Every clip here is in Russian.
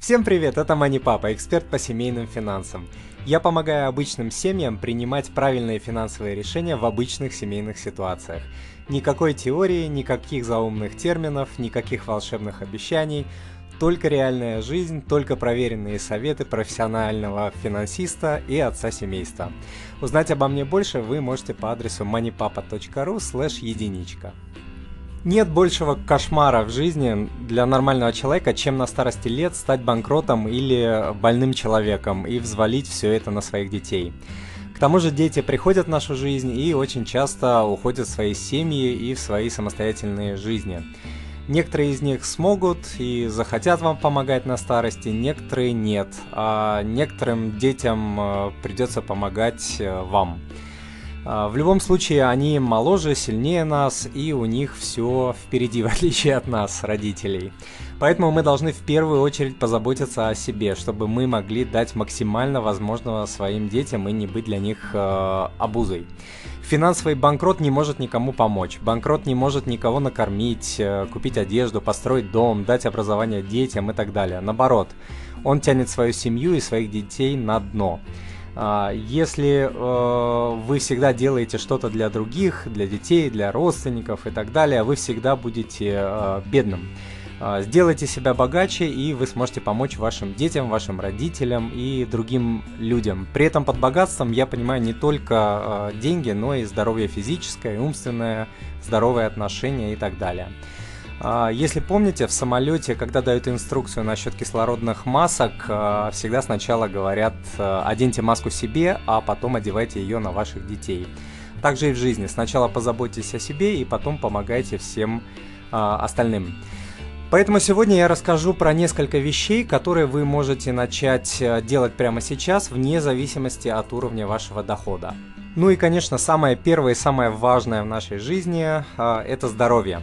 Всем привет, это Мани Папа, эксперт по семейным финансам. Я помогаю обычным семьям принимать правильные финансовые решения в обычных семейных ситуациях. Никакой теории, никаких заумных терминов, никаких волшебных обещаний, только реальная жизнь, только проверенные советы профессионального финансиста и отца семейства. Узнать обо мне больше вы можете по адресу moneypapa.ru единичка. Нет большего кошмара в жизни для нормального человека, чем на старости лет стать банкротом или больным человеком и взвалить все это на своих детей. К тому же дети приходят в нашу жизнь и очень часто уходят в свои семьи и в свои самостоятельные жизни. Некоторые из них смогут и захотят вам помогать на старости, некоторые нет, а некоторым детям э, придется помогать э, вам. А, в любом случае, они моложе, сильнее нас, и у них все впереди, в отличие от нас, родителей. Поэтому мы должны в первую очередь позаботиться о себе, чтобы мы могли дать максимально возможного своим детям и не быть для них э, обузой. Финансовый банкрот не может никому помочь. Банкрот не может никого накормить, э, купить одежду, построить дом, дать образование детям и так далее. Наоборот, он тянет свою семью и своих детей на дно. А, если э, вы всегда делаете что-то для других, для детей, для родственников и так далее, вы всегда будете э, бедным. А, сделайте себя богаче, и вы сможете помочь вашим детям, вашим родителям и другим людям. При этом под богатством я понимаю не только э, деньги, но и здоровье физическое, умственное, здоровые отношения и так далее. А, если помните, в самолете, когда дают инструкцию насчет кислородных масок, а, всегда сначала говорят а, «оденьте маску себе, а потом одевайте ее на ваших детей». Также и в жизни. Сначала позаботьтесь о себе и потом помогайте всем остальным. Поэтому сегодня я расскажу про несколько вещей, которые вы можете начать делать прямо сейчас, вне зависимости от уровня вашего дохода. Ну и, конечно, самое первое и самое важное в нашей жизни – это здоровье.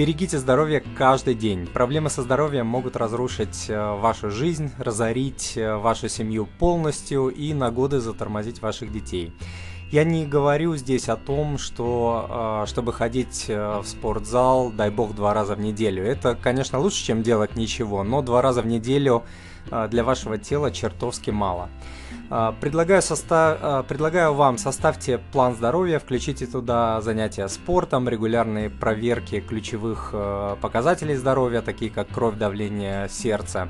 Берегите здоровье каждый день. Проблемы со здоровьем могут разрушить э, вашу жизнь, разорить э, вашу семью полностью и на годы затормозить ваших детей. Я не говорю здесь о том, что э, чтобы ходить в спортзал, дай бог, два раза в неделю. Это, конечно, лучше, чем делать ничего, но два раза в неделю для вашего тела чертовски мало. А, предлагаю, состав... А, предлагаю вам составьте план здоровья, включите туда занятия спортом, регулярные проверки ключевых э, показателей здоровья, такие как кровь, давление, сердце.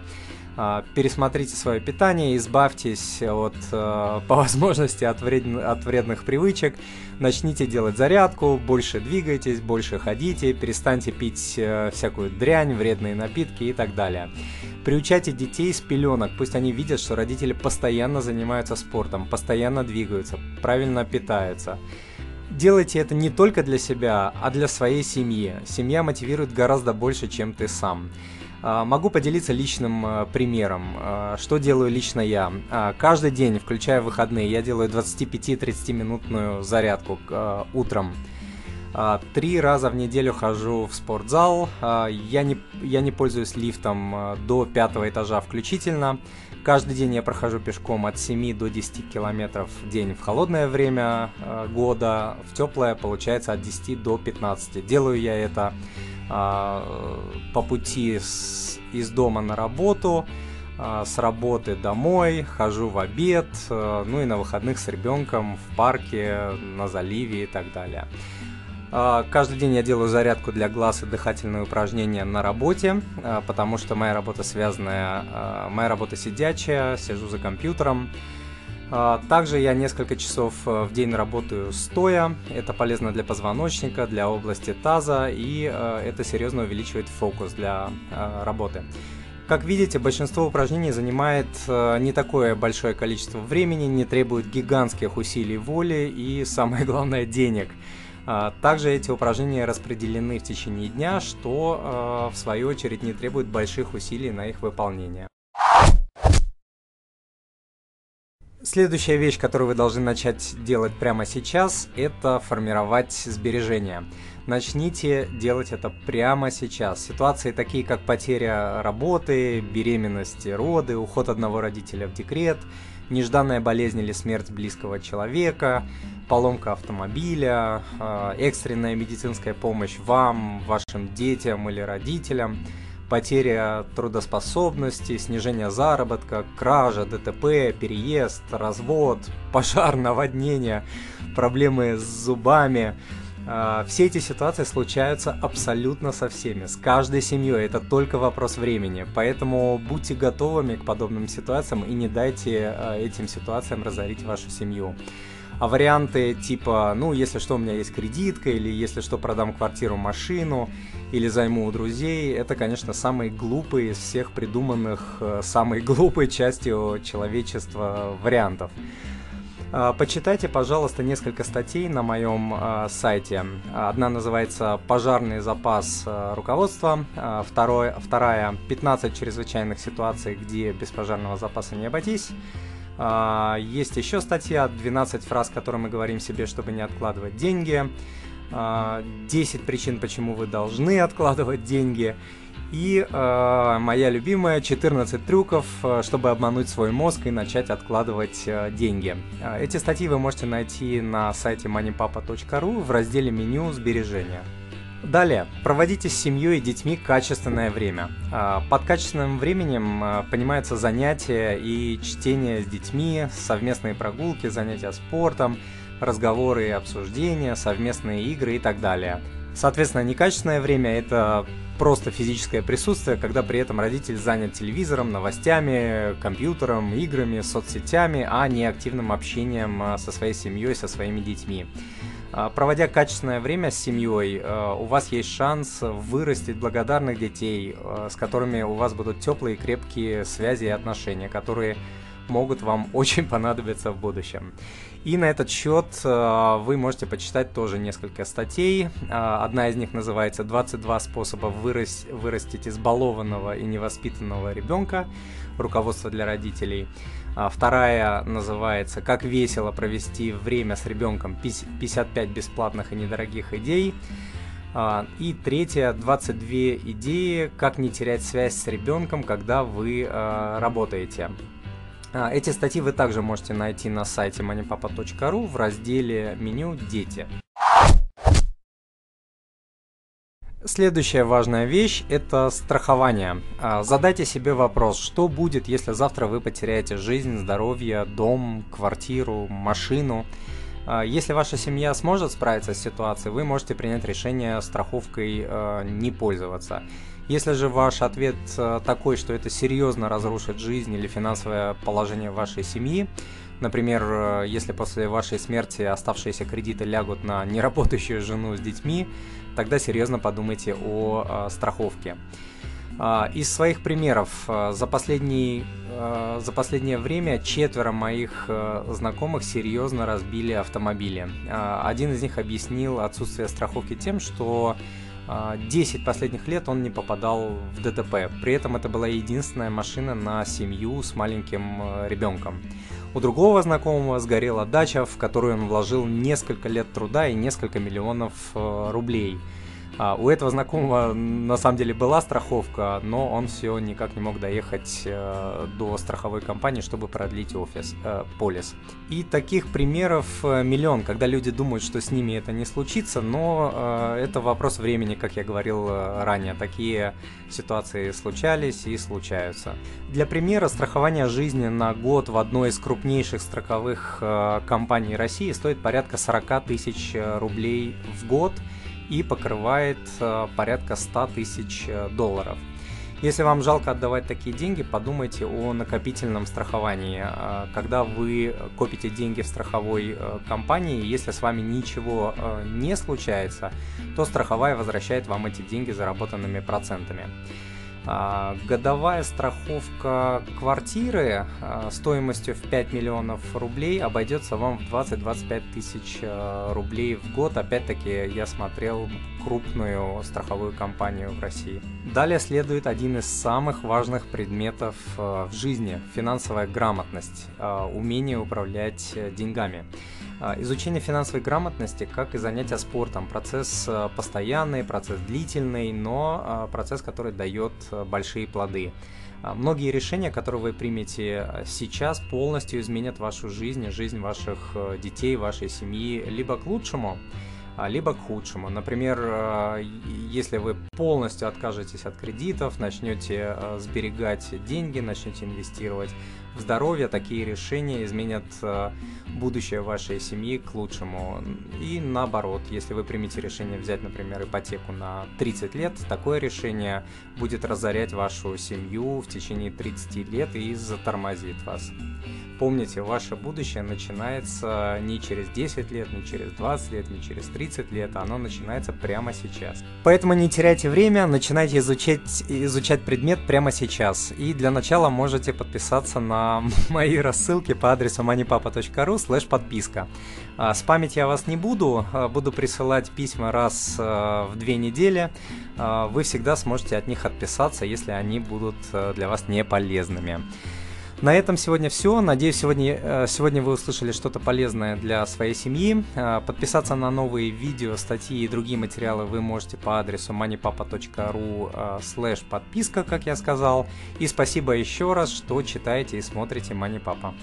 А, пересмотрите свое питание, избавьтесь от, э, по возможности от, вред... от вредных привычек, начните делать зарядку, больше двигайтесь, больше ходите, перестаньте пить э, всякую дрянь, вредные напитки и так далее. Приучайте детей с пеленок, пусть они видят, что родители постоянно занимаются спортом, постоянно двигаются, правильно питаются. Делайте это не только для себя, а для своей семьи. Семья мотивирует гораздо больше, чем ты сам. А, могу поделиться личным а, примером. А, что делаю лично я? Каждый день, включая выходные, я делаю 25-30 минутную зарядку утром. Три раза в неделю хожу в спортзал. Я не, я не пользуюсь лифтом до пятого этажа включительно. Каждый день я прохожу пешком от 7 до 10 километров в день в холодное время года, в теплое получается от 10 до 15. Делаю я это по пути с, из дома на работу, с работы домой, хожу в обед, ну и на выходных с ребенком в парке, на заливе и так далее. А, каждый день я делаю зарядку для глаз и дыхательные упражнения на работе, а, потому что моя работа связанная, а, моя работа сидячая, сижу за компьютером. Также я несколько часов в день работаю стоя. Это полезно для позвоночника, для области таза, и это серьезно увеличивает фокус для работы. Как видите, большинство упражнений занимает не такое большое количество времени, не требует гигантских усилий воли и, самое главное, денег – а, также эти упражнения распределены в течение дня, что а, в свою очередь не требует больших усилий на их выполнение. Следующая вещь, которую вы должны начать делать прямо сейчас, это формировать сбережения. Начните делать это прямо сейчас. Ситуации такие, как потеря работы, беременность, роды, уход одного родителя в декрет, нежданная болезнь или смерть близкого человека, поломка автомобиля, а, экстренная медицинская помощь вам, вашим детям или родителям, потеря трудоспособности, снижение заработка, кража, ДТП, переезд, развод, пожар, наводнение, проблемы с зубами. А, все эти ситуации случаются абсолютно со всеми, с каждой семьей, это только вопрос времени. Поэтому будьте готовыми к подобным ситуациям и не дайте а, этим ситуациям разорить вашу семью. А варианты типа, ну, если что, у меня есть кредитка, или если что, продам квартиру, машину, или займу у друзей, это, конечно, самые глупые из всех придуманных, э, самой глупой частью человечества вариантов. А, почитайте, пожалуйста, несколько статей на моем э, сайте. Одна называется «Пожарный запас э, руководства», э, второй, вторая «15 чрезвычайных ситуаций, где без пожарного запаса не обойтись», а, есть еще статья 12 фраз, которые мы говорим себе, чтобы не откладывать деньги. 10 а, причин, почему вы должны откладывать деньги. И э, моя любимая 14 трюков, чтобы обмануть свой мозг и начать откладывать э, деньги. Эти статьи вы можете найти на сайте moneypapa.ru в разделе меню сбережения. Далее, проводите с семьей и детьми качественное время. А, под качественным временем а, понимаются занятия и чтение с детьми, совместные прогулки, занятия спортом, разговоры и обсуждения, совместные игры и так далее. Соответственно, некачественное время – это просто физическое присутствие, когда при этом родитель занят телевизором, новостями, компьютером, играми, соцсетями, а не активным общением а, со своей семьей, со своими детьми. А, проводя качественное время с семьей, а, у вас есть шанс вырастить благодарных детей, а, с которыми у вас будут теплые и крепкие связи и отношения, которые могут вам очень понадобиться в будущем. И на этот счет вы можете почитать тоже несколько статей. Одна из них называется «22 способа вырастить избалованного и невоспитанного ребенка. Руководство для родителей». А вторая называется «Как весело провести время с ребенком. 55 бесплатных и недорогих идей». А, и третья 22 идеи, как не терять связь с ребенком, когда вы а, работаете. Эти статьи вы также можете найти на сайте moneypapa.ru в разделе меню «Дети». Следующая важная вещь – это страхование. А, задайте себе вопрос, что будет, если завтра вы потеряете жизнь, здоровье, дом, квартиру, машину. А, если ваша семья сможет справиться с ситуацией, вы можете принять решение страховкой а, не пользоваться. Если же ваш ответ такой, что это серьезно разрушит жизнь или финансовое положение вашей семьи, например, если после вашей смерти оставшиеся кредиты лягут на неработающую жену с детьми, тогда серьезно подумайте о э, страховке. Э, из своих примеров э, за, последний, э, за последнее время четверо моих знакомых серьезно разбили автомобили. Один из них объяснил отсутствие страховки тем, что 10 последних лет он не попадал в ДТП. При этом это была единственная машина на семью с маленьким ребенком. У другого знакомого сгорела дача, в которую он вложил несколько лет труда и несколько миллионов рублей. А у этого знакомого на самом деле была страховка, но он все никак не мог доехать э, до страховой компании, чтобы продлить офис, э, полис. И таких примеров э, миллион, когда люди думают, что с ними это не случится, но э, это вопрос времени, как я говорил э, ранее. Такие ситуации случались и случаются. Для примера, страхование жизни на год в одной из крупнейших страховых э, компаний России стоит порядка 40 тысяч рублей в год – и покрывает э, порядка 100 тысяч э, долларов. Если вам жалко отдавать такие деньги, подумайте о накопительном страховании. Э, когда вы копите деньги в страховой компании, если с вами ничего не случается, то страховая возвращает вам эти деньги заработанными процентами. А, годовая страховка квартиры а, стоимостью в 5 миллионов рублей обойдется вам в 20-25 тысяч а, рублей в год. Опять-таки я смотрел крупную страховую компанию в России. Далее следует один из самых важных предметов в жизни – финансовая грамотность, умение управлять деньгами. А, изучение финансовой грамотности, как и занятия спортом, процесс а, постоянный, процесс длительный, но а, процесс, который дает большие плоды. Многие решения, которые вы примете сейчас, полностью изменят вашу жизнь, жизнь ваших детей, вашей семьи, либо к лучшему, а, либо к худшему. Например, а, если вы полностью откажетесь от кредитов, начнете а, сберегать деньги, начнете инвестировать в здоровье, такие решения изменят будущее вашей семьи к лучшему. И наоборот, если вы примете решение взять, например, ипотеку на 30 лет, такое решение будет разорять вашу семью в течение 30 лет и затормозит вас. Помните, ваше будущее начинается не через 10 лет, не через 20 лет, не через 30 лет, оно начинается прямо сейчас. Поэтому не теряйте время, начинайте изучать, изучать предмет прямо сейчас. И для начала можете подписаться на мои рассылки по адресу moneypapa.ru слэш подписка. А, спамить я вас не буду, а, буду присылать письма раз а, в две недели. Вы всегда сможете от них отписаться, если они будут для вас не полезными. На этом сегодня все. Надеюсь, сегодня, э, сегодня вы услышали что-то полезное для своей семьи. Э, подписаться на новые видео, статьи и другие материалы вы можете по адресу moneypapa.ru э, слэш подписка, как я сказал. И спасибо еще раз, что читаете и смотрите Money Papa.